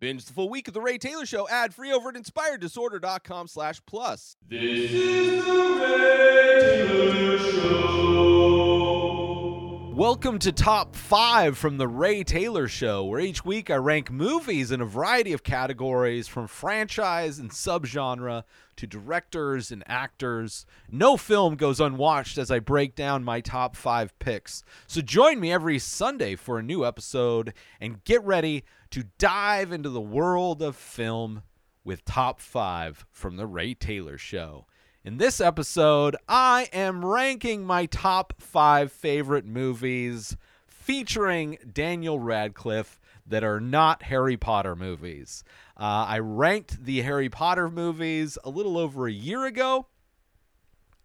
Binge the full week of The Ray Taylor Show ad free over at inspireddisorder.com slash plus. This is the Ray Taylor Show. Welcome to Top 5 from The Ray Taylor Show, where each week I rank movies in a variety of categories from franchise and subgenre to directors and actors. No film goes unwatched as I break down my top 5 picks. So join me every Sunday for a new episode and get ready to dive into the world of film with Top 5 from The Ray Taylor Show. In this episode, I am ranking my top five favorite movies featuring Daniel Radcliffe that are not Harry Potter movies. Uh, I ranked the Harry Potter movies a little over a year ago.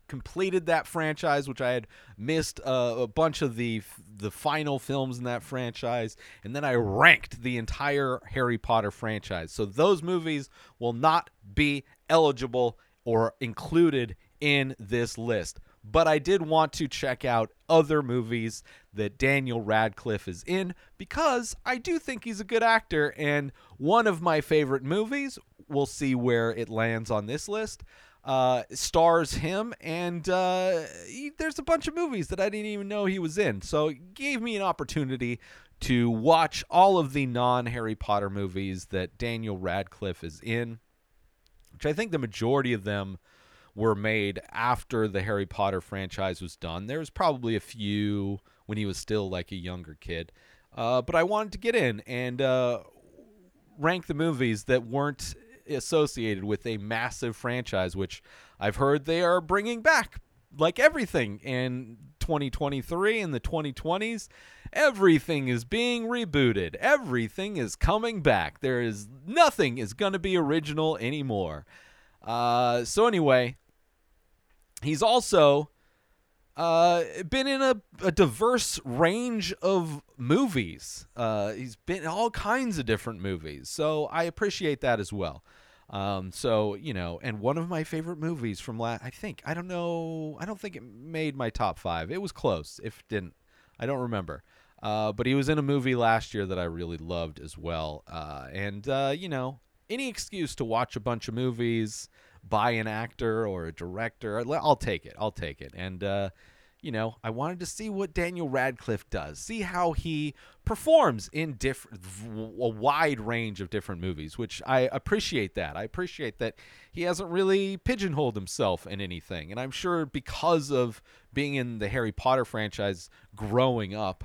Completed that franchise, which I had missed uh, a bunch of the the final films in that franchise, and then I ranked the entire Harry Potter franchise. So those movies will not be eligible or included in this list. But I did want to check out other movies that Daniel Radcliffe is in because I do think he's a good actor. And one of my favorite movies, we'll see where it lands on this list, uh, stars him. And uh, he, there's a bunch of movies that I didn't even know he was in. So it gave me an opportunity to watch all of the non Harry Potter movies that Daniel Radcliffe is in which I think the majority of them were made after the Harry Potter franchise was done. There was probably a few when he was still like a younger kid. Uh, but I wanted to get in and uh, rank the movies that weren't associated with a massive franchise, which I've heard they are bringing back. Like everything in 2023 and the 2020s, everything is being rebooted. Everything is coming back. There is nothing is going to be original anymore. Uh, so anyway, he's also uh, been in a, a diverse range of movies. Uh, he's been in all kinds of different movies. So I appreciate that as well. Um, so you know, and one of my favorite movies from last, I think, I don't know, I don't think it made my top five. It was close. If didn't, I don't remember. Uh, but he was in a movie last year that I really loved as well. Uh, and uh, you know, any excuse to watch a bunch of movies, by an actor or a director, I'll take it. I'll take it. And uh, you know, I wanted to see what Daniel Radcliffe does, see how he performs in different, a wide range of different movies, which I appreciate that. I appreciate that he hasn't really pigeonholed himself in anything. And I'm sure because of being in the Harry Potter franchise growing up,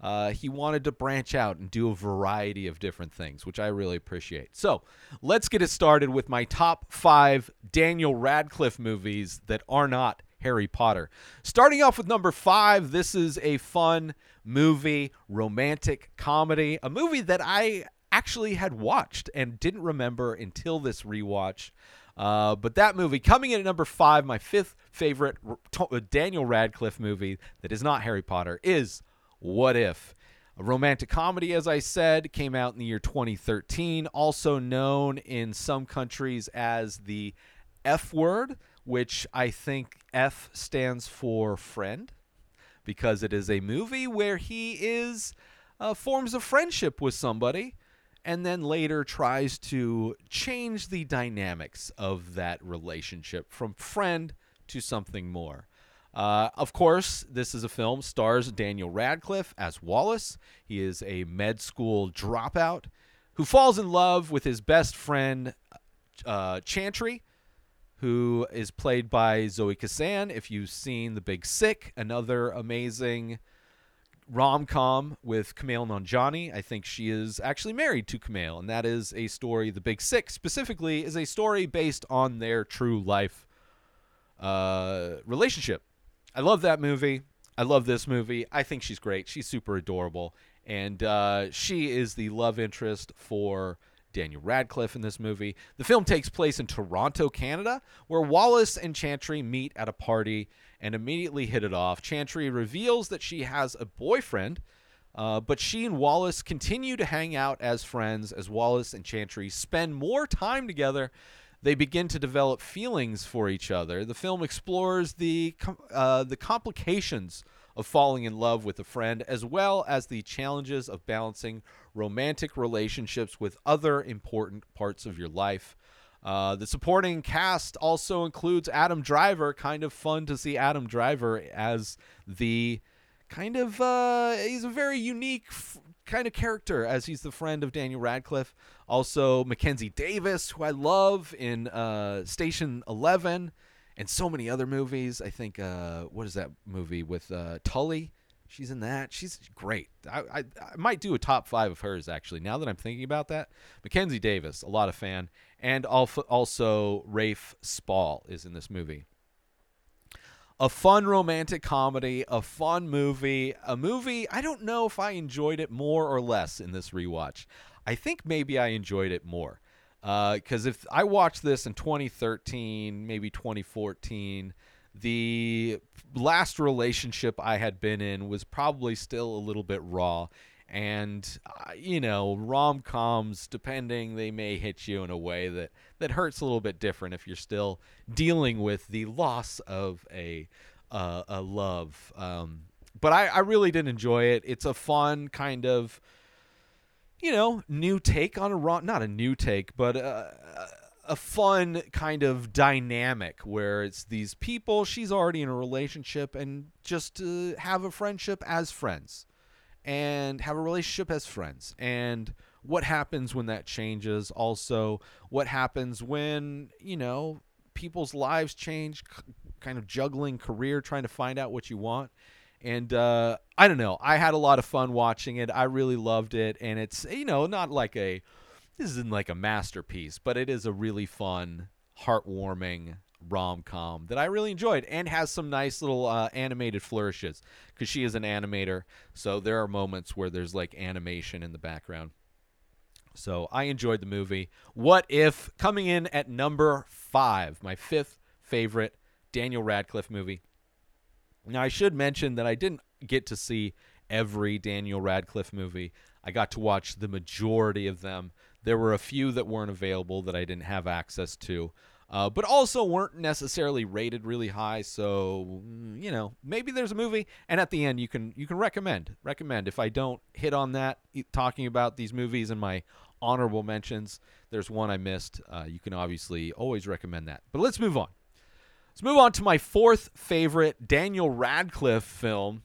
uh, he wanted to branch out and do a variety of different things, which I really appreciate. So let's get it started with my top five Daniel Radcliffe movies that are not Harry Potter. Starting off with number five, this is a fun movie, romantic comedy, a movie that I actually had watched and didn't remember until this rewatch. Uh, but that movie coming in at number five, my fifth favorite Daniel Radcliffe movie that is not Harry Potter is What If? A romantic comedy, as I said, came out in the year 2013, also known in some countries as the F word which I think F stands for friend because it is a movie where he is uh, forms a friendship with somebody and then later tries to change the dynamics of that relationship from friend to something more. Uh, of course, this is a film stars Daniel Radcliffe as Wallace. He is a med school dropout who falls in love with his best friend uh, Chantry, who is played by Zoe Kazan. If you've seen The Big Sick, another amazing rom com with Kumail Nanjiani, I think she is actually married to Kumail, and that is a story. The Big Sick specifically is a story based on their true life uh, relationship. I love that movie. I love this movie. I think she's great. She's super adorable, and uh, she is the love interest for Daniel Radcliffe in this movie. The film takes place in Toronto, Canada, where Wallace and Chantry meet at a party and immediately hit it off. Chantry reveals that she has a boyfriend, uh, but she and Wallace continue to hang out as friends as Wallace and Chantry spend more time together. They begin to develop feelings for each other. The film explores the uh, the complications of falling in love with a friend, as well as the challenges of balancing romantic relationships with other important parts of your life. Uh, the supporting cast also includes Adam Driver. Kind of fun to see Adam Driver as the kind of uh, he's a very unique f- kind of character as he's the friend of Daniel Radcliffe. Also Mackenzie Davis, who I love in uh, Station Eleven, and so many other movies. I think uh, what is that movie with uh, Tully? She's in that. She's great. I, I, I might do a top five of hers actually. Now that I'm thinking about that, Mackenzie Davis, a lot of fan, and also Rafe Spall is in this movie a fun romantic comedy, a fun movie, a movie. I don't know if I enjoyed it more or less in this rewatch. I think maybe I enjoyed it more. Uh, because if I watched this in 2013, maybe 2014, the last relationship I had been in was probably still a little bit raw. And, uh, you know, rom coms, depending, they may hit you in a way that, that hurts a little bit different if you're still dealing with the loss of a, uh, a love. Um, but I, I really did enjoy it. It's a fun kind of, you know, new take on a rom, not a new take, but a, a fun kind of dynamic where it's these people, she's already in a relationship, and just uh, have a friendship as friends and have a relationship as friends. And what happens when that changes? Also what happens when you know people's lives change kind of juggling career trying to find out what you want? And uh, i don't know. I had a lot of fun watching it. I really loved it. And it's you know not like a this isn't like a masterpiece but it is a really fun heartwarming rom com that I really enjoyed and has some nice little uh, animated flourishes because she is an animator. So there are moments where there's like animation in the background. So I enjoyed the movie. What if coming in at number five, my fifth favorite Daniel Radcliffe movie? Now I should mention that I didn't get to see every Daniel Radcliffe movie. I got to watch the majority of them. There were a few that weren't available that I didn't have access to uh, but also weren't necessarily rated really high. So mm, you know, maybe there's a movie, and at the end you can you can recommend recommend. If I don't hit on that, talking about these movies in my honorable mentions, there's one I missed. Uh, you can obviously always recommend that. But let's move on. Let's move on to my fourth favorite Daniel Radcliffe film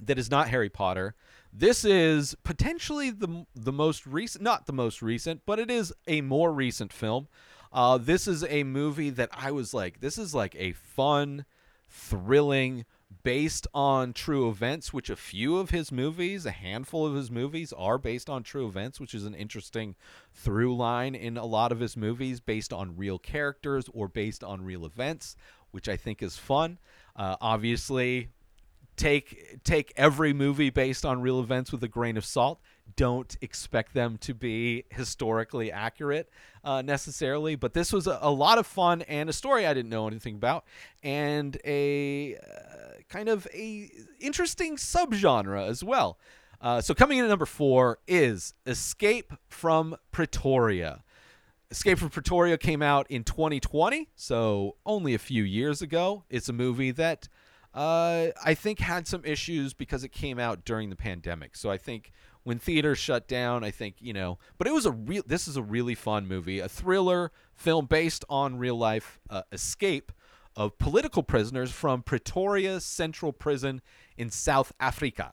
that is not Harry Potter. This is potentially the the most recent, not the most recent, but it is a more recent film. Uh, this is a movie that I was like, this is like a fun, thrilling, based on true events, which a few of his movies, a handful of his movies, are based on true events, which is an interesting through line in a lot of his movies, based on real characters or based on real events, which I think is fun. Uh, obviously, take take every movie based on real events with a grain of salt don't expect them to be historically accurate uh, necessarily, but this was a, a, lot of fun and a story I didn't know anything about, and a uh, kind of a interesting subgenre as well. Uh, so coming in at number four is Escape from Pretoria. Escape from Pretoria came out in 2020, so only a few years ago. It's a movie that uh, I think had some issues because it came out during the pandemic. So I think when theaters shut down, I think you know. But it was a real. This is a really fun movie, a thriller film based on real life uh, escape of political prisoners from Pretoria Central Prison in South Africa.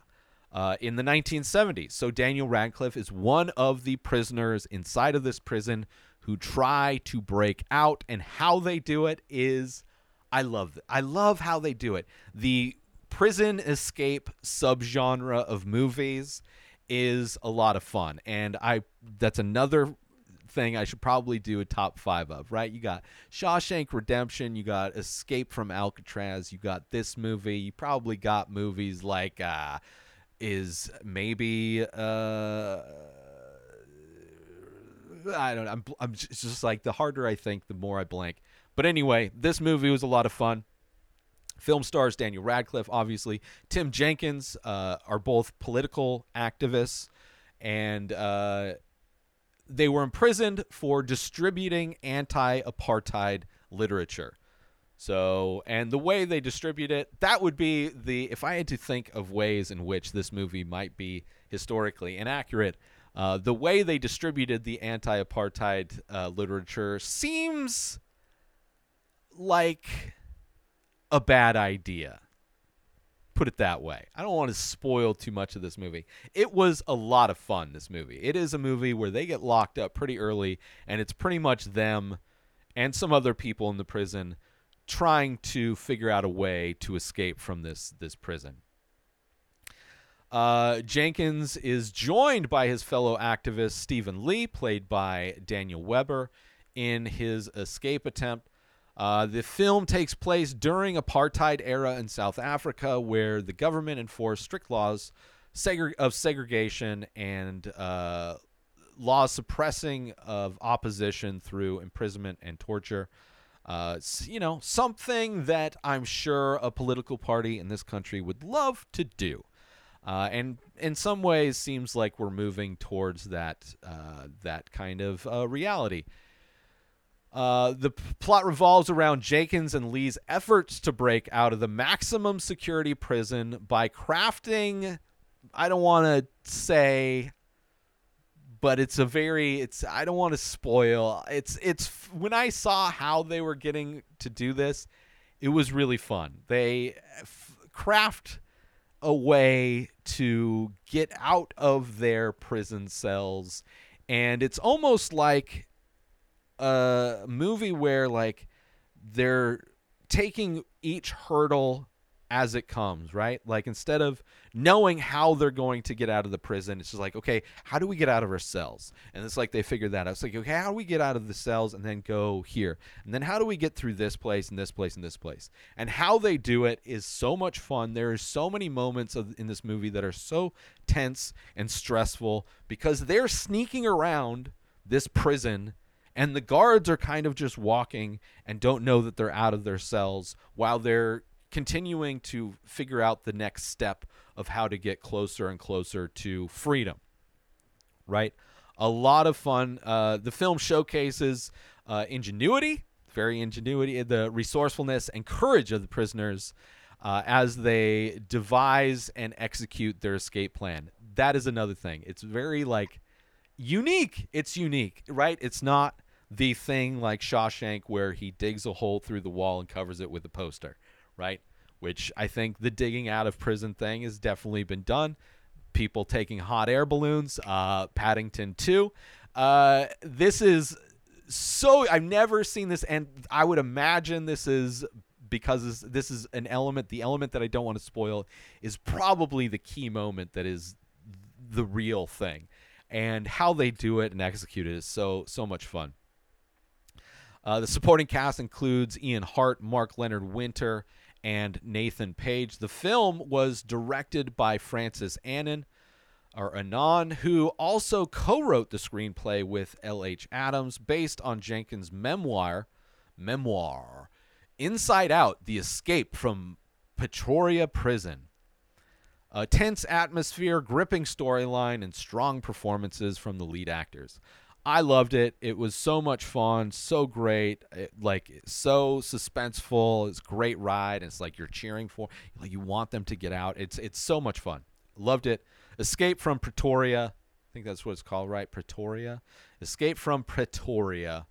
Uh, in the 1970s. So Daniel Radcliffe is one of the prisoners inside of this prison who try to break out, and how they do it is, I love. I love how they do it. The prison escape subgenre of movies is a lot of fun, and I that's another thing I should probably do a top five of. Right? You got Shawshank Redemption, you got Escape from Alcatraz, you got this movie, you probably got movies like uh, is maybe uh. I don't know. I'm, I'm just like the harder I think, the more I blank. But anyway, this movie was a lot of fun. Film stars Daniel Radcliffe, obviously. Tim Jenkins uh, are both political activists, and uh, they were imprisoned for distributing anti apartheid literature. So, and the way they distribute it, that would be the, if I had to think of ways in which this movie might be historically inaccurate. Uh, the way they distributed the anti-apartheid uh, literature seems like a bad idea. Put it that way. I don't want to spoil too much of this movie. It was a lot of fun, this movie. It is a movie where they get locked up pretty early, and it's pretty much them and some other people in the prison trying to figure out a way to escape from this this prison. Uh, Jenkins is joined by his fellow activist Stephen Lee, played by Daniel Webber, in his escape attempt. Uh, the film takes place during apartheid era in South Africa, where the government enforced strict laws of segregation and uh, laws suppressing of opposition through imprisonment and torture. Uh, you know, something that I'm sure a political party in this country would love to do. Uh, and in some ways, seems like we're moving towards that uh, that kind of uh, reality. Uh, the p- plot revolves around Jenkins and Lee's efforts to break out of the maximum security prison by crafting. I don't want to say, but it's a very. It's. I don't want to spoil. It's. It's when I saw how they were getting to do this, it was really fun. They f- craft a way to get out of their prison cells and it's almost like a movie where like they're taking each hurdle as it comes, right? Like instead of knowing how they're going to get out of the prison, it's just like, okay, how do we get out of our cells? And it's like they figured that out. It's like, okay, how do we get out of the cells and then go here? And then how do we get through this place and this place and this place? And how they do it is so much fun. There are so many moments of, in this movie that are so tense and stressful because they're sneaking around this prison and the guards are kind of just walking and don't know that they're out of their cells while they're continuing to figure out the next step of how to get closer and closer to freedom right a lot of fun uh, the film showcases uh, ingenuity very ingenuity the resourcefulness and courage of the prisoners uh, as they devise and execute their escape plan that is another thing it's very like unique. It's unique, right? It's not the thing like Shawshank where he digs a hole through the wall and covers it with a poster, right? Which I think the digging out of prison thing has definitely been done. People taking hot air balloons, uh, Paddington 2. Uh, this is so, I've never seen this, and I would imagine this is because this- this is an element, the element that I don't want to spoil is probably the key moment that is the real thing and how they do it and execute it is so so much fun uh, the supporting cast includes ian hart mark leonard winter and nathan page the film was directed by francis annan or anon who also co-wrote the screenplay with lh adams based on jenkins memoir memoir inside out the escape from pretoria prison a tense atmosphere, gripping storyline, and strong performances from the lead actors. I loved it. It was so much fun, so great, it, like so suspenseful. It's great ride. It's like you're cheering for, like you want them to get out. It's it's so much fun. Loved it. Escape from Pretoria. I think that's what it's called, right? Pretoria. Escape from Pretoria.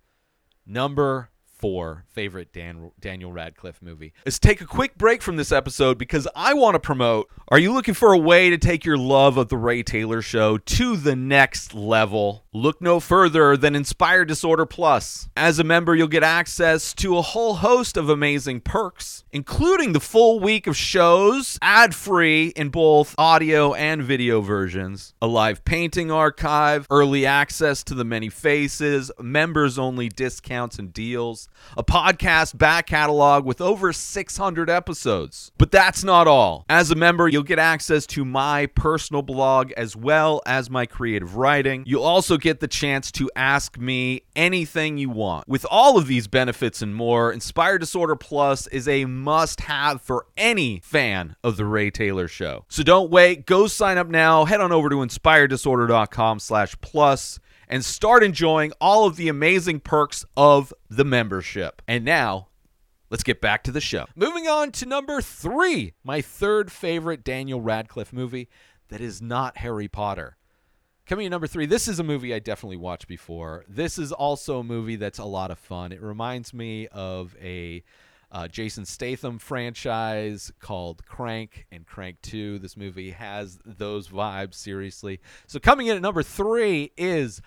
Number four favorite Dan, Daniel Radcliffe movie. Let's take a quick break from this episode because I want to promote. Are you looking for a way to take your love of the Ray Taylor Show to the next level? Look no further than Inspired Disorder Plus. As a member, you'll get access to a whole host of amazing perks, including the full week of shows, ad free in both audio and video versions, a live painting archive, early access to the many faces, members only discounts and deals, a podcast back catalog with over 600 episodes. But that's not all. As a member, you'll get access to my personal blog as well as my creative writing. You'll also get the chance to ask me anything you want. With all of these benefits and more, Inspired Disorder Plus is a must have for any fan of the Ray Taylor Show. So don't wait. Go sign up now. Head on over to inspireddisorder.com slash plus and start enjoying all of the amazing perks of the membership. And now, let's get back to the show. Moving on to number three, my third favorite Daniel Radcliffe movie. that is not Harry Potter. Coming in number three, this is a movie I definitely watched before. This is also a movie that's a lot of fun. It reminds me of a uh, Jason Statham franchise called Crank and Crank 2. This movie has those vibes, seriously. So, coming in at number three is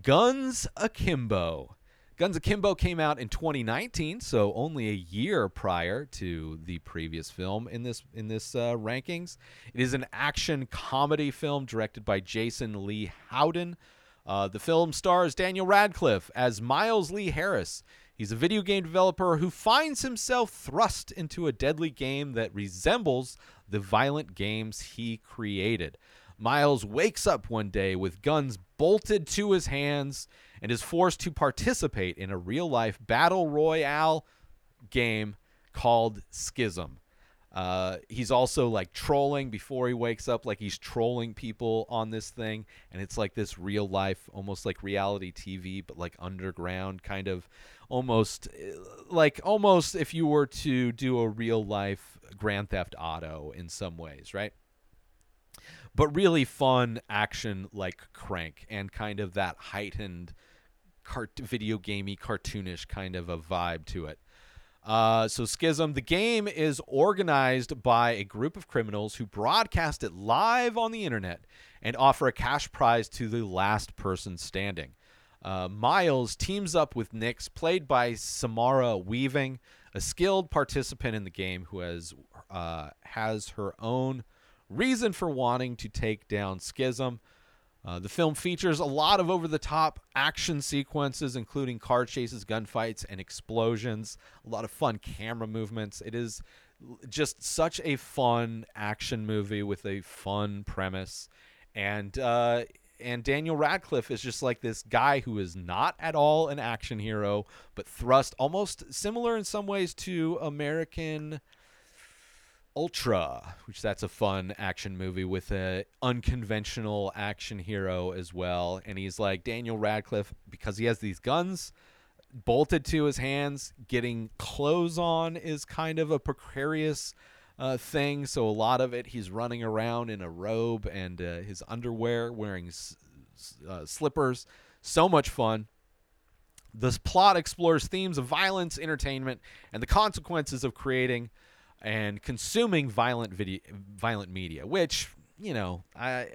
Guns Akimbo. Guns Akimbo came out in 2019, so only a year prior to the previous film in this in this uh, rankings. It is an action comedy film directed by Jason Lei Howden. Uh, the film stars Daniel Radcliffe as Miles Lee Harris. He's a video game developer who finds himself thrust into a deadly game that resembles the violent games he created. Miles wakes up one day with guns bolted to his hands and is forced to participate in a real life battle royale game called Schism. Uh, he's also like trolling before he wakes up, like he's trolling people on this thing, and it's like this real life, almost like reality TV, but like underground kind of, almost uh, like almost if you were to do a real life Grand Theft Auto in some ways, right? But really fun action like Crank and kind of that heightened cart- video gamey, cartoonish kind of a vibe to it. Uh, so Schism, the game is organized by a group of criminals who broadcast it live on the internet and offer a cash prize to the last person standing. Uh, Miles teams up with Nix, played by Samara Weaving, a skilled participant in the game who has uh, has her own reason for wanting to take down Schism. Uh, the film features a lot of over the top action sequences, including car chases, gunfights, and explosions. A lot of fun camera movements. It is just such a fun action movie with a fun premise. And, uh, and Daniel Radcliffe is just like this guy who is not at all an action hero, but thrust almost similar in some ways to American Ultra, which that's a fun action movie with a unconventional action hero as well. And he's like Daniel Radcliffe because he has these guns bolted to his hands. Getting clothes on is kind of a precarious uh, thing. So a lot of it, he's running around in a robe and uh, his underwear, wearing s- uh, slippers. So much fun. This plot explores themes of violence, entertainment, and the consequences of creating and consuming violent video, violent media, which you know, I,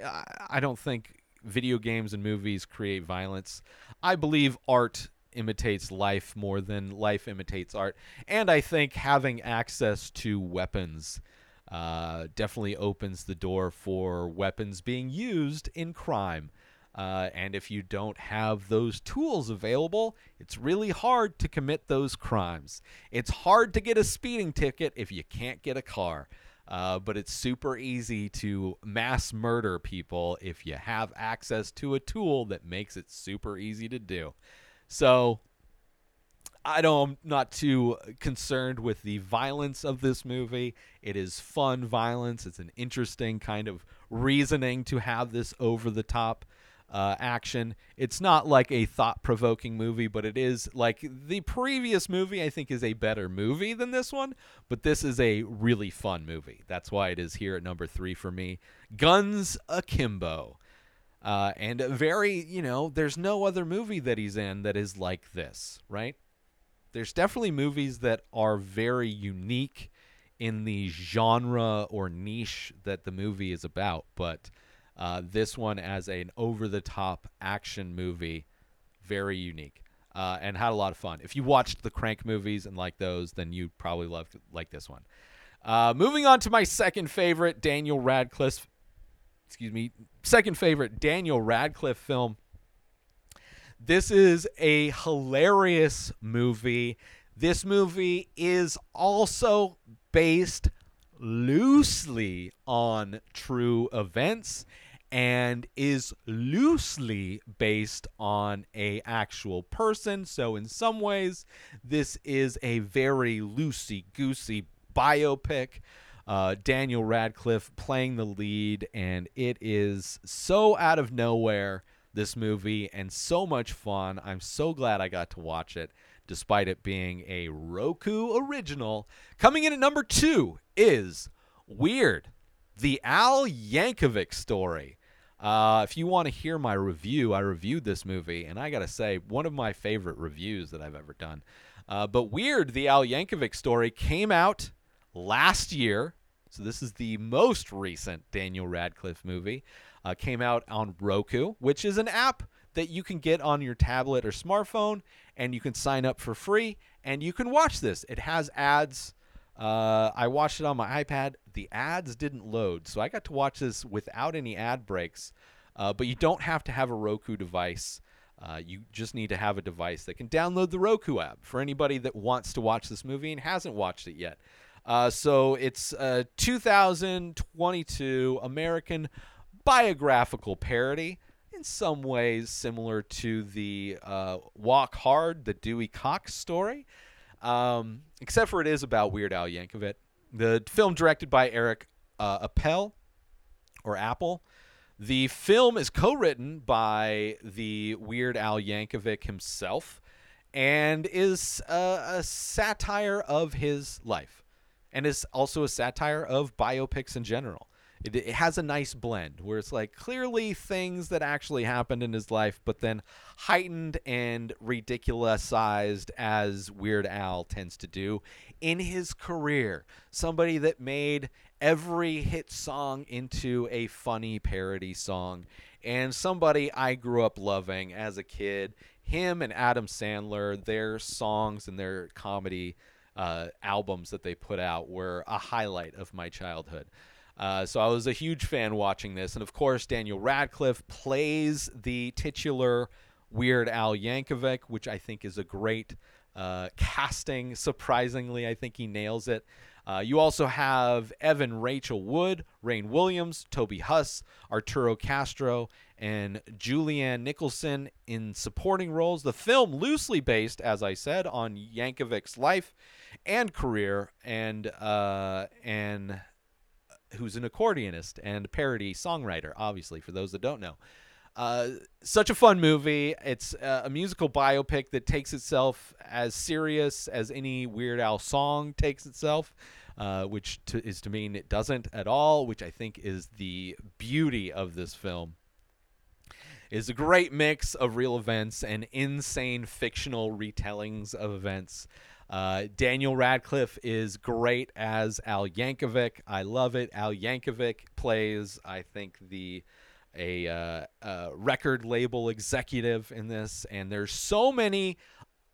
I don't think video games and movies create violence. I believe art imitates life more than life imitates art, and I think having access to weapons uh, definitely opens the door for weapons being used in crime. Uh, and if you don't have those tools available, it's really hard to commit those crimes. It's hard to get a speeding ticket if you can't get a car. Uh, but it's super easy to mass murder people if you have access to a tool that makes it super easy to do. So I don't I'm not too concerned with the violence of this movie. It is fun violence. It's an interesting kind of reasoning to have this over the top uh, action. It's not like a thought provoking movie, but it is like the previous movie, I think, is a better movie than this one. But this is a really fun movie. That's why it is here at number three for me. Guns Akimbo. Uh, and very, you know, there's no other movie that he's in that is like this, right? There's definitely movies that are very unique in the genre or niche that the movie is about, but uh, this one as an over-the-top action movie, very unique, uh, and had a lot of fun. If you watched the Crank movies and like those, then you probably love like this one. Uh, moving on to my second favorite, Daniel Radcliffe. Excuse me, second favorite Daniel Radcliffe film. This is a hilarious movie. This movie is also based loosely on true events and is loosely based on a actual person. So in some ways this is a very loosey goosey biopic uh, daniel radcliffe playing the lead and it is so out of nowhere this movie and so much fun. I'm so glad i got to watch it despite it being a roku original. Coming in at number two is weird The Al Yankovic Story. Uh, if you want to hear my review, I reviewed this movie, and I got to say, one of my favorite reviews that I've ever done. Uh, but weird, the Al Yankovic story came out last year. So this is the most recent Daniel Radcliffe movie. Uh, came out on Roku, which is an app that you can get on your tablet or smartphone, and you can sign up for free, and you can watch this. It has ads. Uh, I watched it on my iPad. The ads didn't load, so I got to watch this without any ad breaks. Uh, but you don't have to have a Roku device. Uh, you just need to have a device that can download the Roku app for anybody that wants to watch this movie and hasn't watched it yet. Uh, so it's a 2022 American biographical parody, in some ways similar to the uh, Walk Hard, the Dewey Cox story, um, except for it is about Weird Al Yankovic. The film directed by Eric uh, Appel or Apple. The film is co-written by the Weird Al Yankovic himself, and is a, a satire of his life, and is also a satire of biopics in general. It, it, has a nice blend where it's like clearly things that actually happened in his life, but then heightened and ridiculousized as Weird Al tends to do in his career. Somebody that made every hit song into a funny parody song, and somebody I grew up loving as a kid. Him and Adam Sandler, their songs and their comedy uh, albums that they put out were a highlight of my childhood. Uh, so I was a huge fan watching this, and of course Daniel Radcliffe plays the titular Weird Al Yankovic, which I think is a great uh, casting. Surprisingly, I think he nails it. Uh, you also have Evan Rachel Wood, Rainn Williams, Toby Huss, Arturo Castro, and Julianne Nicholson in supporting roles. The film loosely based, as I said, on Yankovic's life and career, and uh, and who's an accordionist and parody songwriter, obviously, for those that don't know. Uh, such a fun movie. It's uh, a musical biopic that takes itself as serious as any Weird Al song takes itself, uh, which to, is to mean it doesn't at all, which I think is the beauty of this film. Is a great mix of real events and insane fictional retellings of events. Uh, Daniel Radcliffe is great as Al Yankovic. I love it. Al Yankovic plays, I think, the a uh, uh, record label executive in this, and there's so many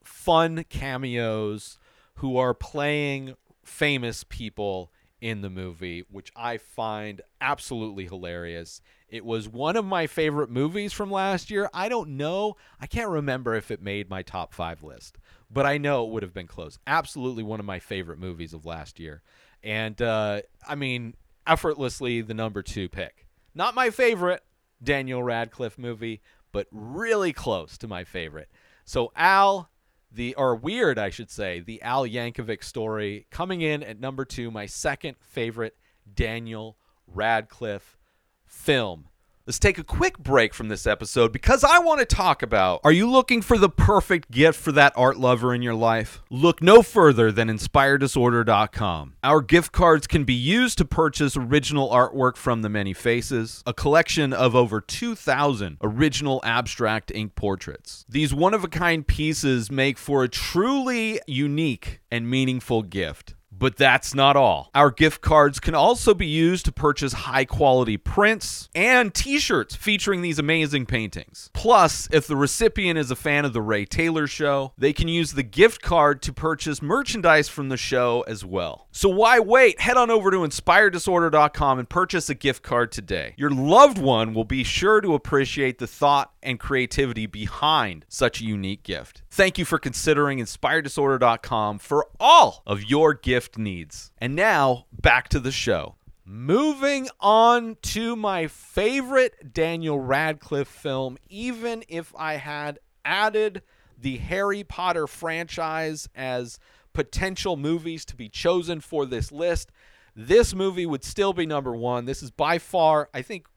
fun cameos who are playing famous people in the movie, which I find absolutely hilarious. It was one of my favorite movies from last year. I don't know, I can't remember if it made my top five list, but I know it would have been close. Absolutely one of my favorite movies of last year. And uh, I mean, effortlessly the number two pick. Not my favorite Daniel Radcliffe movie, but really close to my favorite. So Al, the or weird, I should say, the Al Yankovic story coming in at number two, my second favorite Daniel Radcliffe film. Let's take a quick break from this episode because I want to talk about Are you looking for the perfect gift for that art lover in your life? Look no further than inspireddisorder.com. Our gift cards can be used to purchase original artwork from the many faces, a collection of over 2,000 original abstract ink portraits. These one of a kind pieces make for a truly unique and meaningful gift. But that's not all. Our gift cards can also be used to purchase high quality prints and t shirts featuring these amazing paintings. Plus, if the recipient is a fan of The Ray Taylor Show, they can use the gift card to purchase merchandise from the show as well. So why wait? Head on over to inspireddisorder.com and purchase a gift card today. Your loved one will be sure to appreciate the thought and creativity behind such a unique gift. Thank you for considering inspireddisorder.com for all of your gift needs. And now, back to the show. Moving on to my favorite Daniel Radcliffe film, even if I had added the Harry Potter franchise as potential movies to be chosen for this list, this movie would still be number one. This is by far, I think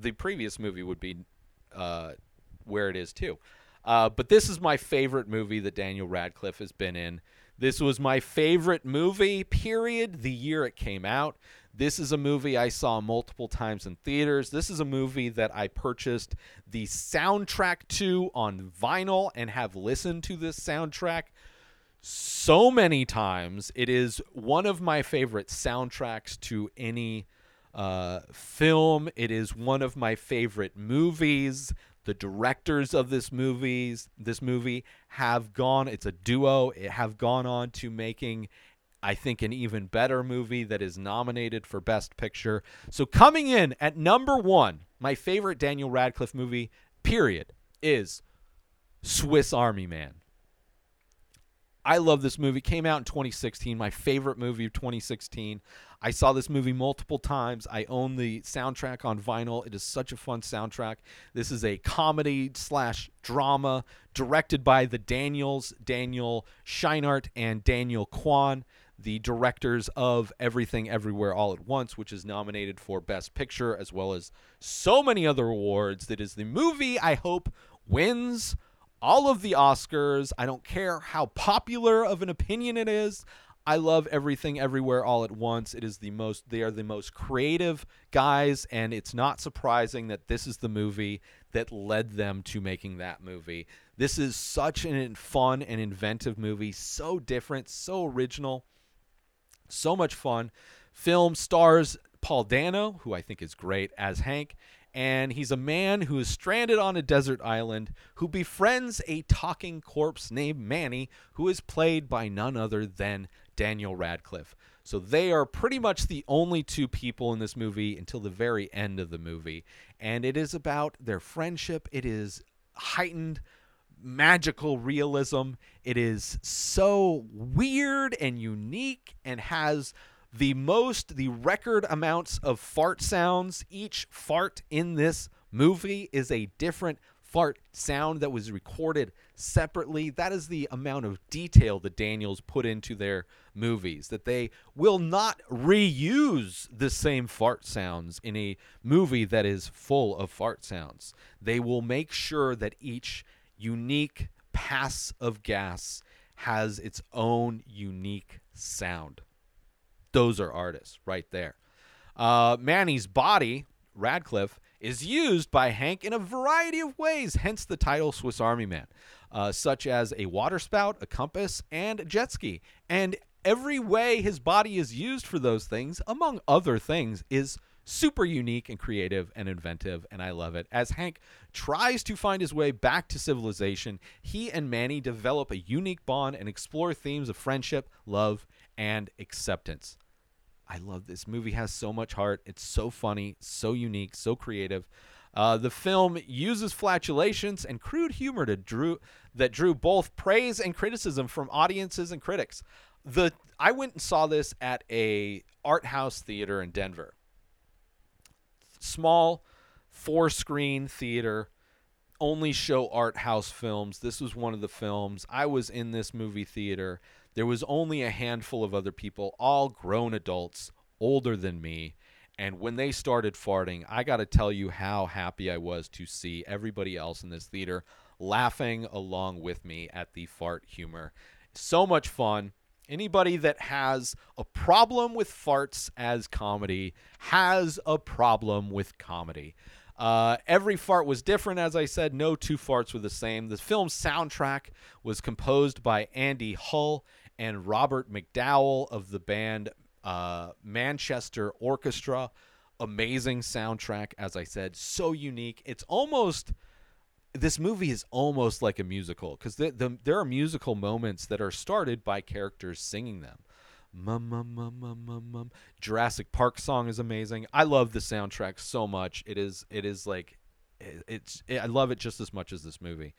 the previous movie would be uh, where it is too. Uh, but this is my favorite movie that Daniel Radcliffe has been in. This was my favorite movie, period, the year it came out. This is a movie I saw multiple times in theaters. This is a movie that I purchased the soundtrack to on vinyl and have listened to this soundtrack so many times. It is one of my favorite soundtracks to any uh, film. It is one of my favorite movies. The directors of this movies, this movie, have gone. It's a duo. Have gone on to making, I think, an even better movie that is nominated for Best Picture. So coming in at number one, my favorite Daniel Radcliffe movie, period, is Swiss Army Man. I love this movie. Came out in 2016, my favorite movie of 2016. I saw this movie multiple times. I own the soundtrack on vinyl. It is such a fun soundtrack. This is a comedy slash drama directed by the Daniels, Daniel Scheinert and Daniel Kwan, the directors of Everything Everywhere All at Once, which is nominated for Best Picture as well as so many other awards. That is the movie I hope wins all of the Oscars. I don't care how popular of an opinion it is. I love everything everywhere all at once. It is the most they are the most creative guys and it's not surprising that this is the movie that led them to making that movie. This is such an fun and inventive movie, so different, so original. So much fun. Film stars Paul Dano, who I think is great as Hank, and he's a man who is stranded on a desert island who befriends a talking corpse named Manny, who is played by none other than Daniel Radcliffe. So they are pretty much the only two people in this movie until the very end of the movie. And it is about their friendship. It is heightened magical realism. It is so weird and unique and has the most, the record amounts of fart sounds. Each fart in this movie is a different fart sound that was recorded separately. That is the amount of detail the Daniels put into their movies, that they will not reuse the same fart sounds in a movie that is full of fart sounds. They will make sure that each unique pass of gas has its own unique sound those are artists right there. Uh, Manny's body, Radcliffe, is used by Hank in a variety of ways, hence the title Swiss Army Man, uh, such as a waterspout, a compass, and a jet ski. And every way his body is used for those things, among other things, is super unique and creative and inventive, and I love it. As Hank tries to find his way back to civilization, he and Manny develop a unique bond and explore themes of friendship, love, and acceptance. I love this movie has so much heart. It's so funny, so unique, so creative. Uh, the film uses flatulations and crude humor to drew that drew both praise and criticism from audiences and critics. The I went and saw this at a art house theater in Denver. Small four screen theater only show art house films. This was one of the films. I was in this movie theater there was only a handful of other people, all grown adults, older than me. And when they started farting, I got to tell you how happy I was to see everybody else in this theater laughing along with me at the fart humor. So much fun. Anybody that has a problem with farts as comedy has a problem with comedy. Uh, every fart was different, as I said. No two farts were the same. The film's soundtrack was composed by Andy Hull and Robert McDowell of the band uh, Manchester Orchestra. Amazing soundtrack, as I said, so unique. It's almost this movie is almost like a musical because the, the, there are musical moments that are started by characters singing them. Mum, mum, mum, mum, mum, mum. Jurassic Park song is amazing. I love the soundtrack so much. It is it is like it's it, I love it just as much as this movie.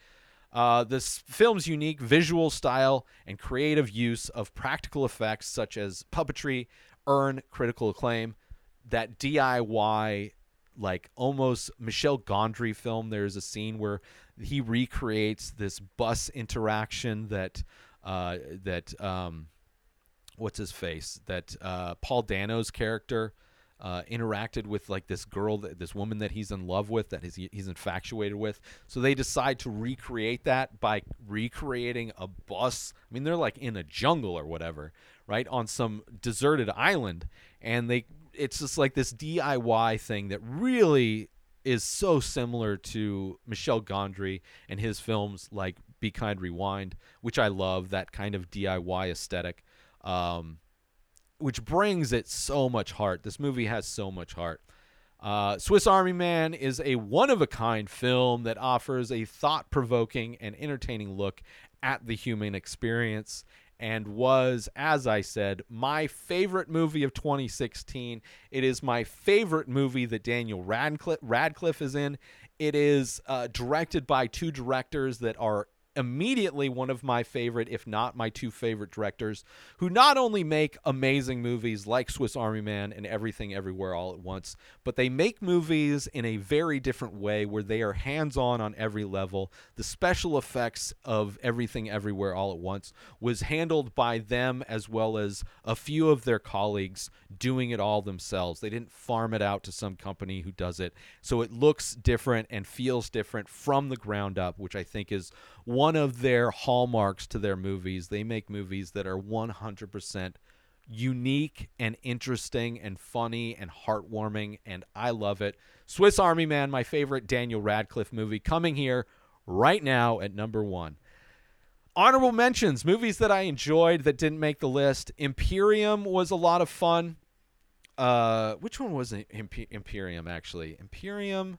Uh, this film's unique visual style and creative use of practical effects such as puppetry earn critical acclaim. That DIY, like almost Michel Gondry film, there's a scene where he recreates this bus interaction that uh, that um, what's his face that uh, Paul Dano's character uh, interacted with like this girl, that, this woman that he's in love with, that he's, he's infatuated with. So they decide to recreate that by recreating a bus. I mean, they're like in a jungle or whatever, right, on some deserted island, and they it's just like this DIY thing that really is so similar to Michel Gondry and his films like Be Kind Rewind, which I love that kind of DIY aesthetic. Um, which brings it so much heart. This movie has so much heart. Uh, Swiss Army Man is a one of a kind film that offers a thought provoking and entertaining look at the human experience and was, as I said, my favorite movie of 2016. It is my favorite movie that Daniel Radcliffe, Radcliffe is in. It is uh, directed by two directors that are immediately one of my favorite, if not my two favorite directors, who not only make amazing movies like Swiss Army Man and Everything Everywhere All at Once, but they make movies in a very different way where they are hands on on every level. The special effects of Everything Everywhere All at Once was handled by them as well as a few of their colleagues doing it all themselves. They didn't farm it out to some company who does it. So it looks different and feels different from the ground up, which I think is one of their hallmarks to their movies. They make movies that are 100% unique and interesting and funny and heartwarming, and I love it. Swiss Army Man, my favorite Daniel Radcliffe movie, coming here right now at number one. Honorable mentions, movies that I enjoyed that didn't make the list. Imperium was a lot of fun. Uh, which one was? Imp- Imperium actually? Imperium.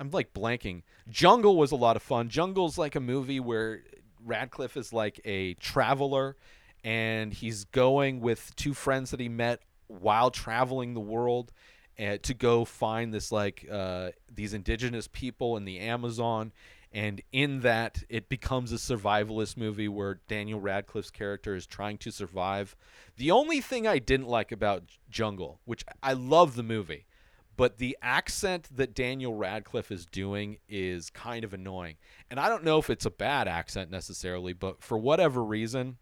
I'm like blanking. Jungle was a lot of fun. Jungle's like a movie where Radcliffe is like a traveler and he's going with two friends that he met while traveling the world uh, to go find this like uh, these indigenous people in the Amazon. And in that, it becomes a survivalist movie where Daniel Radcliffe's character is trying to survive. The only thing I didn't like about Jungle, which I love the movie, but the accent that Daniel Radcliffe is doing is kind of annoying. And I don't know if it's a bad accent necessarily, but for whatever reason,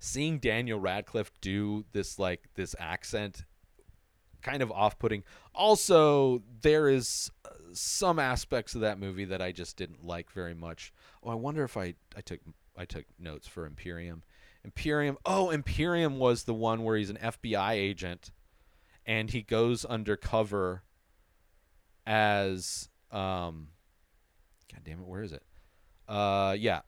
seeing Daniel Radcliffe do this like this accent kind of off-putting. Also, there is uh, some aspects of that movie that I just didn't like very much. Oh, I wonder if I I took I took notes for Imperium. Imperium. Oh, Imperium was the one where he's an FBI agent and he goes undercover as um God damn it, where is it? Uh yeah.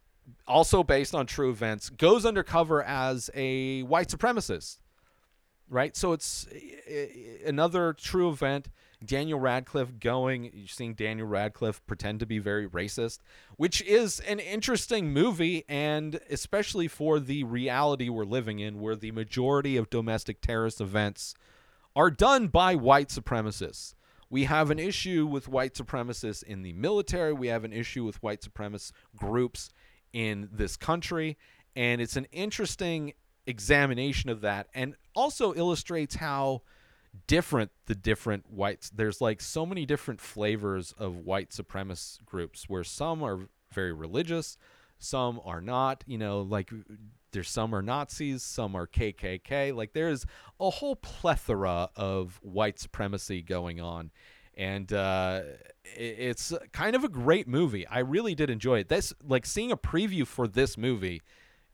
Also based on true events, goes undercover as a white supremacist. Right? So it's another true event. Daniel Radcliffe going, you're seeing Daniel Radcliffe pretend to be very racist, which is an interesting movie, and especially for the reality we're living in, where the majority of domestic terrorist events are done by white supremacists. We have an issue with white supremacists in the military. We have an issue with white supremacist groups in this country. And it's an interesting examination of that and also illustrates how different the different whites there's like so many different flavors of white supremacist groups where some are very religious some are not you know like there's some are Nazis, some are KKK. Like there's a whole plethora of white supremacy going on, and uh, it's kind of a great movie. I really did enjoy it. This like seeing a preview for this movie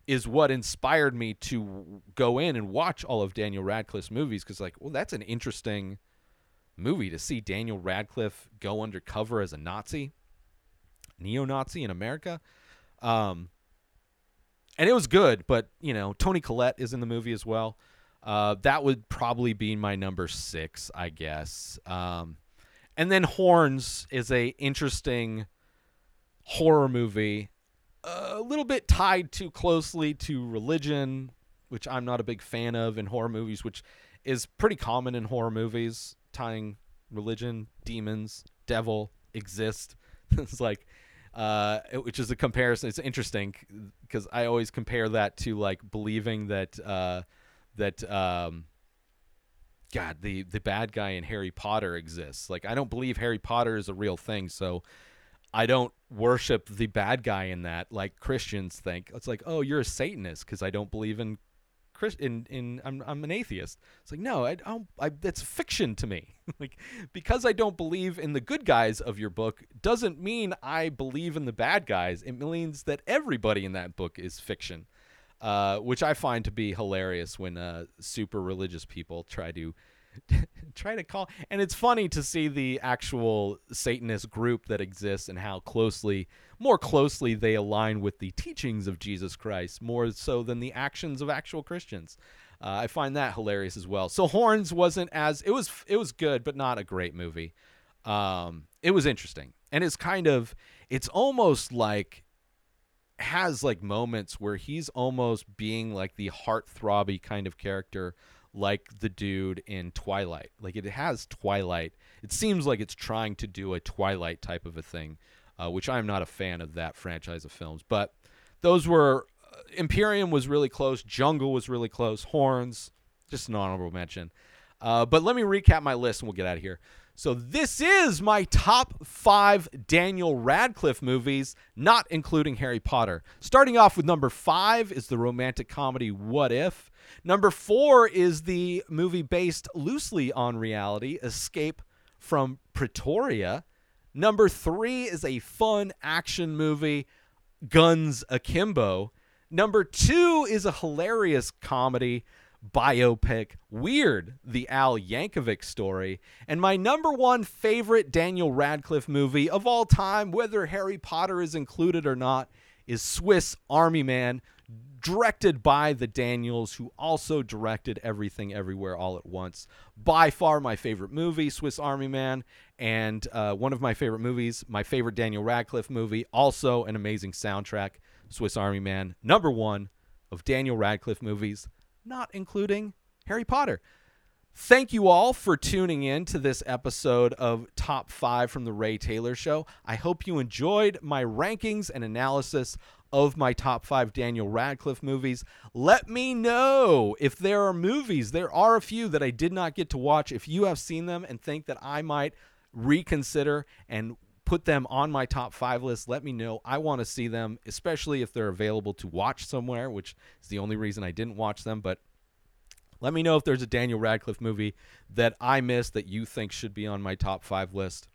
is what inspired me to go in and watch all of Daniel Radcliffe's movies because like, well, that's an interesting movie to see Daniel Radcliffe go undercover as a Nazi, neo-Nazi in America. Um, and it was good, but you know, Toni Collette is in the movie as well. Uh, that would probably be my number six, I guess. Um, and then Horns is a interesting horror movie, a little bit tied too closely to religion, which I'm not a big fan of in horror movies, which is pretty common in horror movies, tying religion, demons, devil exist. it's like uh, which is a comparison. It's interesting because I always compare that to like believing that uh, that um, God the the bad guy in Harry Potter exists. Like I don't believe Harry Potter is a real thing, so I don't worship the bad guy in that like Christians think. It's like, oh, you're a Satanist because I don't believe in In in I'm I'm an atheist. It's like no, I don't. I, that's fiction to me. like because I don't believe in the good guys of your book doesn't mean I believe in the bad guys. It means that everybody in that book is fiction, uh, which I find to be hilarious when uh, super religious people try to try to call and it's funny to see the actual satanist group that exists and how closely more closely they align with the teachings of jesus christ more so than the actions of actual christians. Uh, i find that hilarious as well. So horns wasn't as it was it was good but not a great movie. Um, it was interesting. And it's kind of it's almost like has like moments where he's almost being like the heart-throbby kind of character like the dude in Twilight. Like it has Twilight. It seems like it's trying to do a Twilight type of a thing, uh, which I'm not a fan of that franchise of films. But those were uh, Imperium was really close. Jungle was really close. Horns, just an honorable mention. Uh, but let me recap my list and we'll get out of here. So this is my top five Daniel Radcliffe movies, not including Harry Potter. Starting off with number five is the romantic comedy What If. Number four is the movie based loosely on reality, Escape from Pretoria. Number three is a fun action movie, Guns Akimbo. Number two is a hilarious comedy biopic, Weird, the Al Yankovic story. And my number one favorite Daniel Radcliffe movie of all time, whether Harry Potter is included or not, is Swiss Army Man, directed by the Daniels, who also directed Everything Everywhere All at Once. By far my favorite movie, Swiss Army Man, and uh, one of my favorite movies, my favorite Daniel Radcliffe movie, also an amazing soundtrack, Swiss Army Man, number one of Daniel Radcliffe movies, not including Harry Potter. Thank you all for tuning in to this episode of Top 5 from the Ray Taylor Show. I hope you enjoyed my rankings and analysis of my top 5 Daniel Radcliffe movies. Let me know if there are movies, there are a few that I did not get to watch. If you have seen them and think that I might reconsider and put them on my top five list, let me know. I want to see them, especially if they're available to watch somewhere, which is the only reason I didn't watch them. But let me know if there's a Daniel Radcliffe movie that I missed that you think should be on my top five list.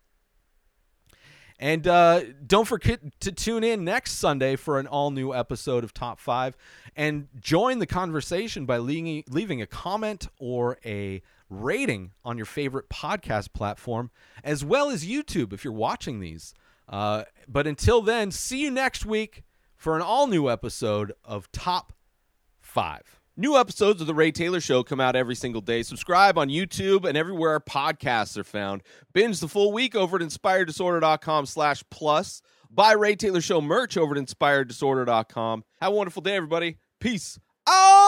And uh, don't forget to tune in next Sunday for an all new episode of Top 5 and join the conversation by leaving, leaving a comment or a rating on your favorite podcast platform, as well as YouTube if you're watching these. Uh, but until then, see you next week for an all new episode of Top 5. New episodes of The Ray Taylor Show come out every single day. Subscribe on YouTube and everywhere our podcasts are found. Binge the full week over at inspireddisorder.com slash plus. Buy Ray Taylor Show merch over at inspireddisorder.com. Have a wonderful day, everybody. Peace out!